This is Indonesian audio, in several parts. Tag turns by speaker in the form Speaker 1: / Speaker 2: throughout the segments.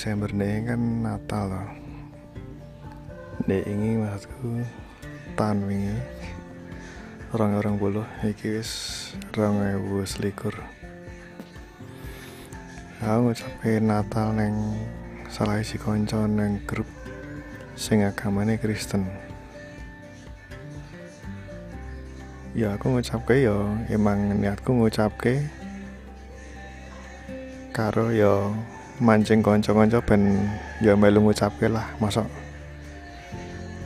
Speaker 1: Desember nih kan Natal loh. Nih ini maksudku tahun wingi. Orang-orang bulu iki wis rong ewu selikur aku ngucapin Natal neng salah isi konco neng grup sing agamane Kristen. Ya aku ngucapke ya emang niatku ngucapke karo ya mancing konco-konco ben ya melu ngucapke lah masuk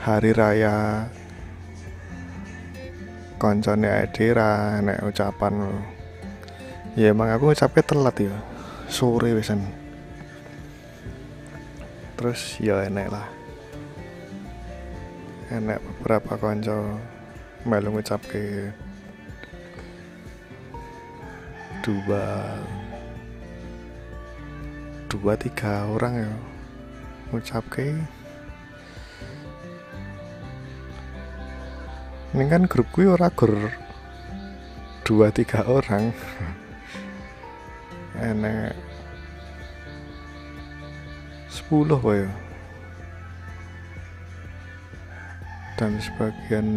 Speaker 1: hari raya koncone ade ra nek ucapan. Ya emang aku ngucapke telat ya sore wisan terus ya enek lah. Enek beberapa konco melu ngucapke dua dua tiga orang ya. Ngucapke ini kan grup gue ora gur. Dua tiga orang. Enek sepuluh ya. Dan sebagian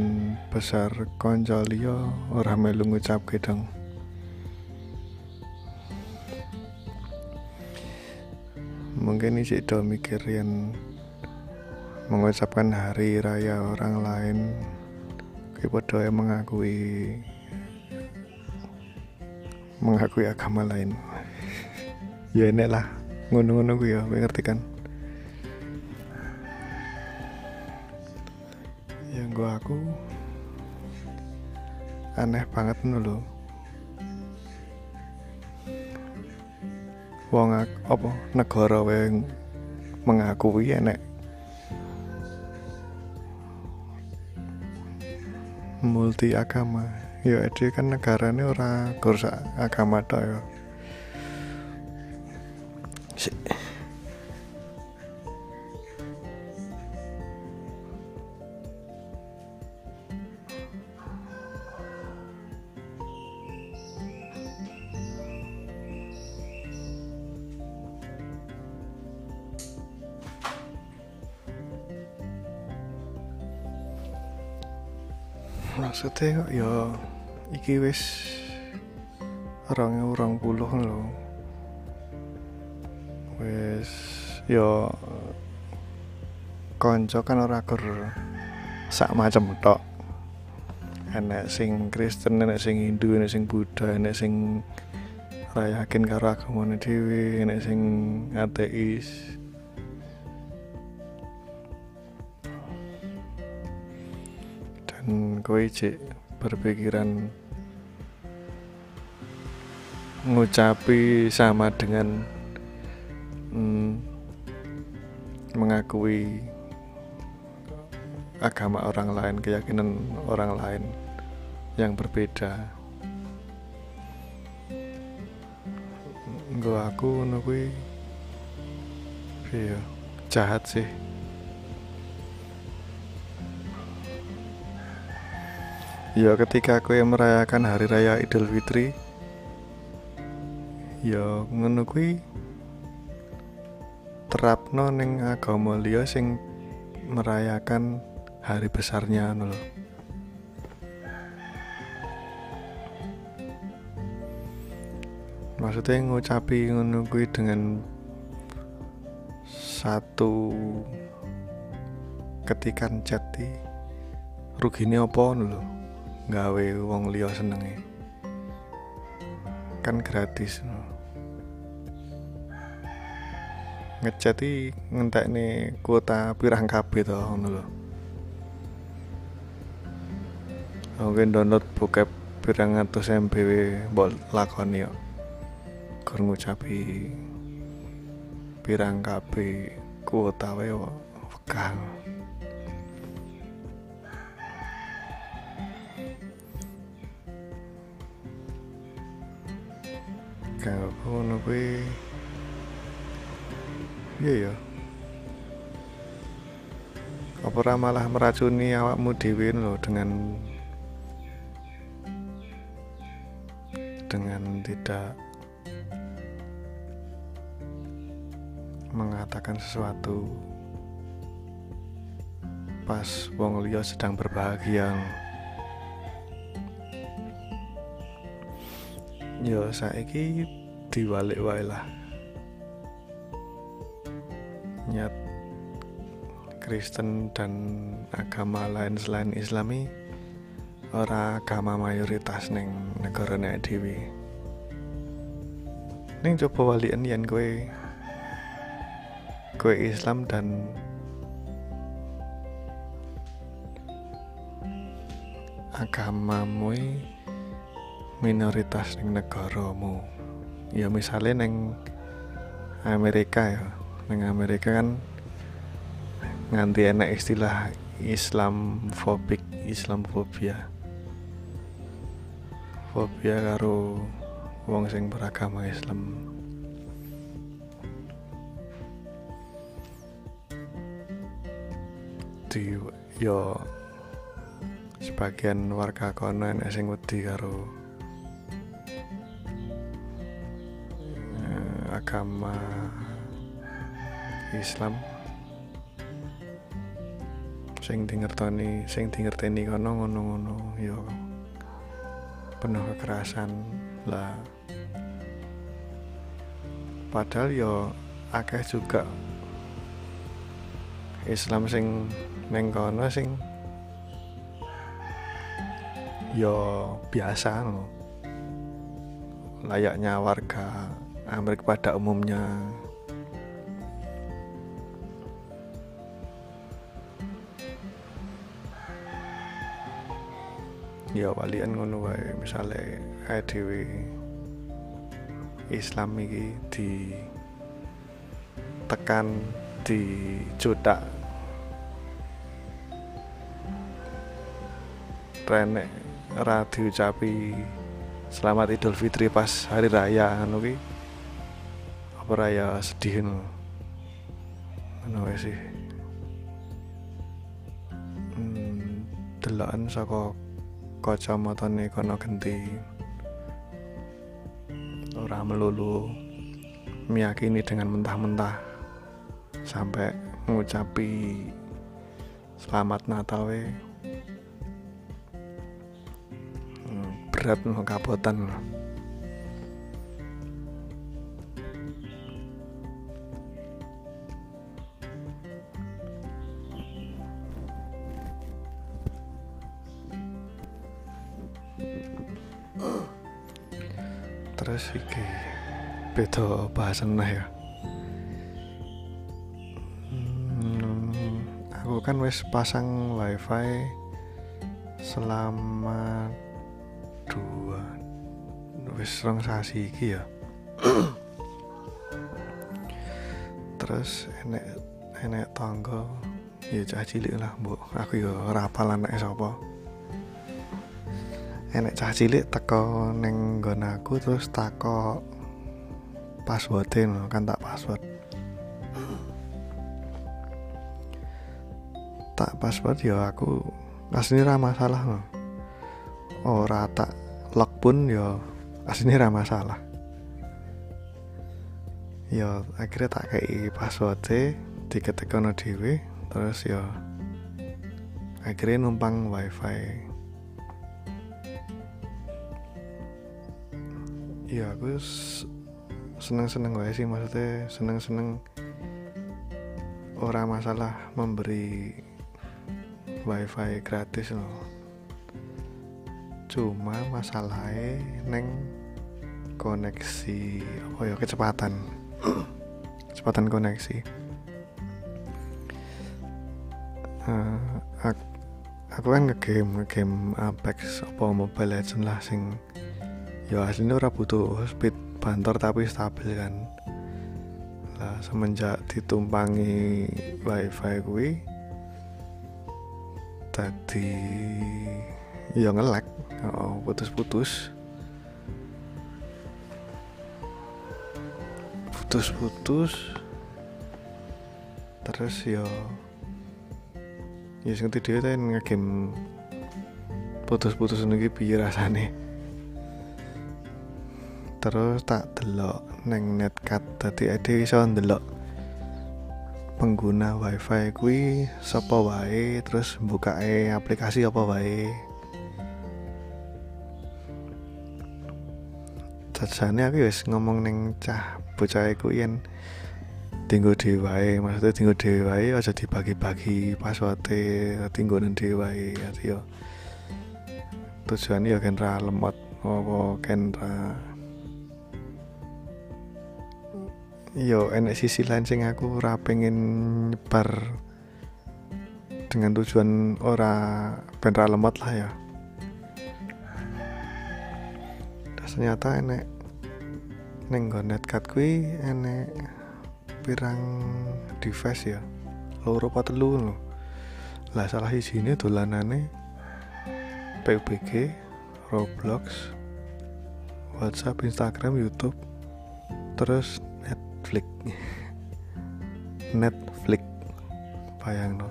Speaker 1: besar konco liya ora melu ngucapke dong mungkin isi do mikir yang mengucapkan hari raya orang lain kita doa mengakui mengakui agama lain. Ya enek lah ngono-ngono gue ya kowe ngerti kan? Yang gue aku aneh banget dulu wong apa negara wae mengakui enek. Multi agama ya dia kan negaranya ora kursa agama tok ya maksudnya kok ya iki wis orang orang puluh lho. Wis ya konco kan ora gur sak macem tok. Enek sing Kristen enek sing Hindu enek sing Buddha enek sing rayakin karo agamane dhewe enek sing ateis dan kowe cek berpikiran ngucapi sama dengan mm, mengakui agama orang lain, keyakinan orang lain yang berbeda. Gue aku kuwi iya jahat sih. Ya ketika aku yang merayakan hari raya Idul Fitri Ya kuwi terapno ning agama liya sing merayakan hari besarnya lho. Maksudnya ngucapi ngono dengan satu ketikan chat rugine apa lho gawe wong liya senenge. Kan gratis no. ngechat iki ngentekne kuota pirang kabeh to ngono lho. Mungkin download bokep pirang atus MB mbok lakoni yo. Gur ngucapi pirang kabeh kuota wae kok kind nabi ya away. Iya ya. Apa ora malah meracuni awakmu dhewe lho dengan dengan tidak mengatakan sesuatu pas wong liya sedang berbahagia. Yo saiki diwalik wae lah. Nyat Kristen dan agama lain selain Islami ora agama mayoritas neng negara nek dhewe. Ning coba walian yen kowe kowe Islam dan agamamu minoritas ning negaramu. Ya misalnya neng Amerika ya. Neng Amerika kan nganti enak istilah Islamfobik Islamfobia. Fobia karo wong sing beragama Islam. Di yo sebagian warga kono enek sing wedi karo agama Islam. Sing dingertoni sing dingerteni kono ngono-ngono yo penuh kekerasan lah. Padahal yo akeh juga Islam sing neng kono sing yo biasa no layaknya warga Amerika pada umumnya. Ya walian ngono wae. Misale dhewe Islam iki di tekan di jodak renek ora diucapi selamat Idul Fitri pas hari raya ki apa raya sedih ngono ngono sih. Hmm, delokan saka kacamatane kono genti. Ora melulu meyakini dengan mentah-mentah sampai mengucapi selamat Natal we hmm, berat no kabotan terus iki beda bahasan nah ya. Hmm, aku kan wis pasang wifi selama dua wis rong sasi iki ya. Terus enek enek tangga ya cah cilik lah mbok. Aku ya ora apal anake sapa enek cah cilik teko neng nggon aku terus tako passwordin kan tak password. Tak password ya aku aslinya ra masalah no. ora tak lock pun ya aslinya ra masalah. Ya akhirnya tak kayak password diketik kono dhewe terus ya akhirnya numpang wifi ya aku seneng-seneng wae sih maksudnya seneng-seneng orang masalah memberi wifi gratis loh. Cuma masalahnya neng koneksi apa ya kecepatan. Kecepatan koneksi. Uh, aku, aku kan ngegame ngegame Apex apa Mobile Legends lah sing ya aslinya ora butuh speed bantor tapi stabil kan. Lah semenjak ditumpangi wifi kuwi tadi ya ngelek oh, putus-putus. Putus-putus. Terus ya ya sing dhewe ta ngegame putus-putus niki piye rasane terus tak delok neng netcat. Tadi ade iso ndelok pengguna wifi kui sapa wae terus buka aplikasi apa wae. Jajane aku wis ngomong neng cah bocah iku yen tinggo dhewe wae maksudnya tinggo dhewe wae aja dibagi-bagi passworde tinggo nang dhewe wae yo tujuannya ya kan ra lemot apa kan yo enek sisi lain sing aku ora pengen nyebar dengan tujuan ora ben lemot lah ya. Ternyata enek neng netcat kuwi enek pirang device ya? Loro apa telu lho lah salah sini dolanane PUBG Roblox WhatsApp Instagram YouTube terus Netflix. Netflix. Bayang no.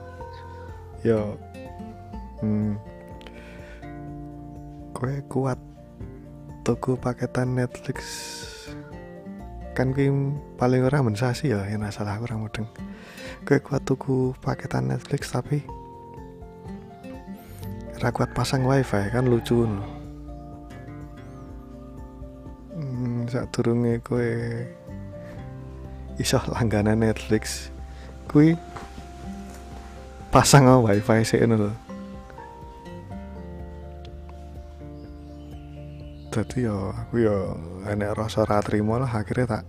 Speaker 1: Yo hmm, kue kuat tuku paketan Netflix. Kan kui paling ora mensasi ya yang salah kurang mudeng. Kue kuat tuku paketan Netflix tapi ra kuat pasang wifi kan lucu loh hmm, saat turunnya kue iso langganan Netflix. Kui pasang wifi sih loh jadi yo aku yo enek rasa ra trimo lah akhirnya tak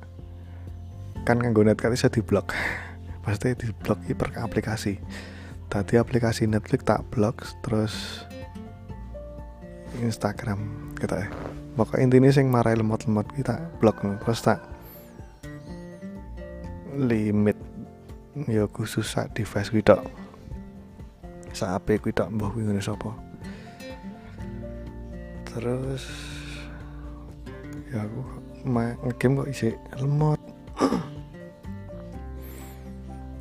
Speaker 1: kan nganggo netcat bisa diblok pasti diblok iki per aplikasi. Tadi aplikasi Netflix tak blok terus Instagram kita ya pokok intinya sing marai lemot-lemot kita blok terus tak limit. Ya khusus sak device kuwi tok. Sak HP kuwi tok mbah kuwi ngene sapa. Terus ya aku main game kok isi lemot.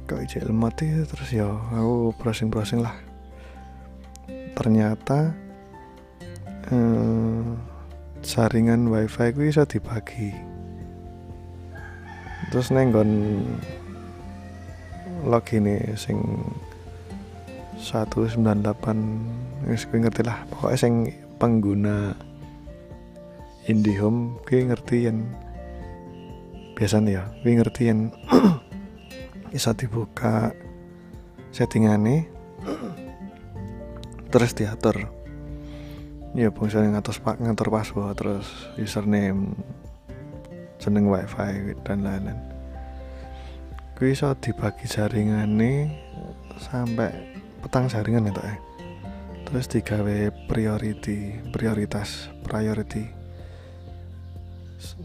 Speaker 1: Kok isi lemot itu terus ya aku browsing browsing lah. Ternyata eh, saringan wifi ku bisa dibagi terus nenggon login nih sing 198 wis ngerti lah. Pokoknya sing pengguna IndiHome gue ngerti yang biasanya ya gue ngerti yang bisa dibuka settingannya terus diatur. Ya misalnya ngatur ngatur password terus username jeneng wifi dan lain-lain. Gue bisa dibagi jaringan nih sampai petang jaringan ya ya terus digawe priority prioritas priority.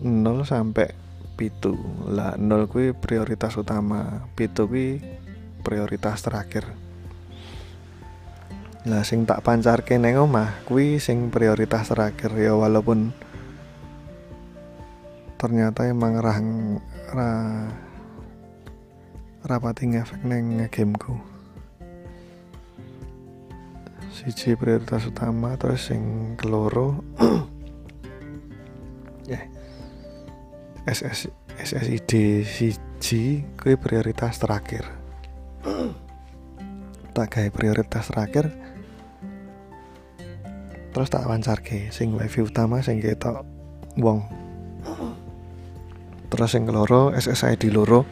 Speaker 1: 0 sampai pitu. Lah 0 kui prioritas utama pitu kui prioritas terakhir. Lah sing tak pancar neng omah kui sing prioritas terakhir ya walaupun ternyata emang rang ra rapati ngefek neng gameku siji prioritas utama terus sing keloro yeah. SS SSID siji kuwi prioritas terakhir. Tak kayak prioritas terakhir terus tak ke sing wifi utama sing ketok wong terus sing keloro SSID loro.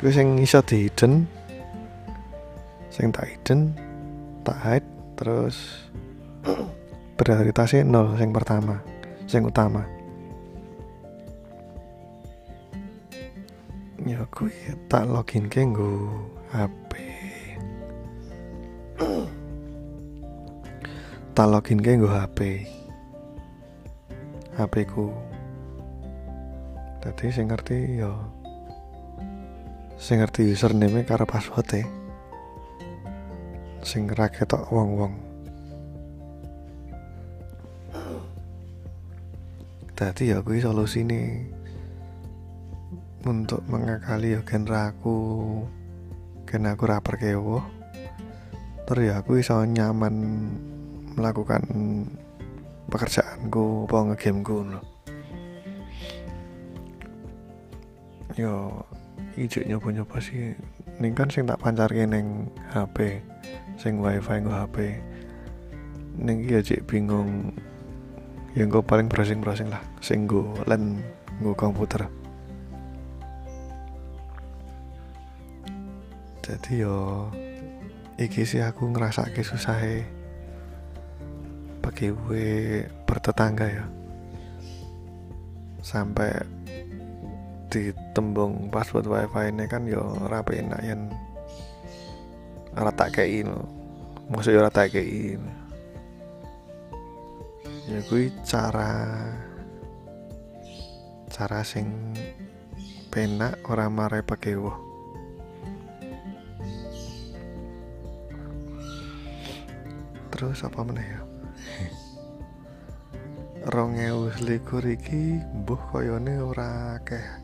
Speaker 1: Kuwi sing iso di hidden sing tak hidden tak hide terus prioritasnya nol sing pertama sing utama. Ya kuwi tak login ke nggo HP tak login ke nggo HP HP ku tadi sing ngerti ya sing ngerti username karo password e sing ra ketok wong-wong. Tadi ya kuwi solusi nih untuk mengakali ya genre aku gen aku rapper kewo terus ya aku bisa nyaman melakukan pekerjaanku apa ngegameku loh yo ijek nyoba-nyoba sih. Ning kan sing tak pancarke ning HP sing wifi nggo HP ning iya cek bingung. Ya gue paling browsing-browsing lah sing gue len gue komputer. Jadi yo iki sih aku ngerasa ke susah pakai gue bertetangga ya. Sampai di tembung password wifi ini kan yo rapi enak yang rata kayak ini maksudnya rata kayak ini ya gue cara cara sing penak ora mare woh. Terus apa meneh ya? Rong ewu selikur iki mbuh koyone ora akeh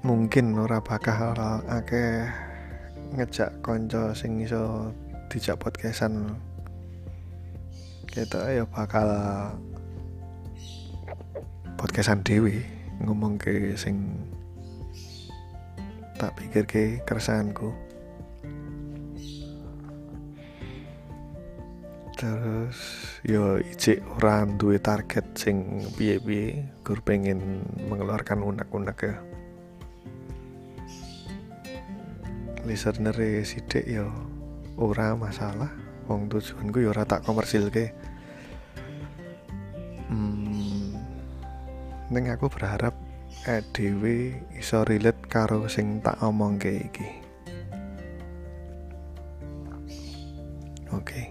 Speaker 1: mungkin ora bakal akeh ngejak konco sing iso dijak podcastan. Kita ya bakal podcastan dewi ngomong ke sing tak pikir ke keresahanku. Terus yo ijik orang duwe target sing piye-piye gur pengen mengeluarkan unek-unek ya listener sidik yo ora masalah. Wong tujuanku yo ora tak komersil ke hmm, neng aku berharap EDW iso relate karo sing tak omong ke iki. Oke. okay.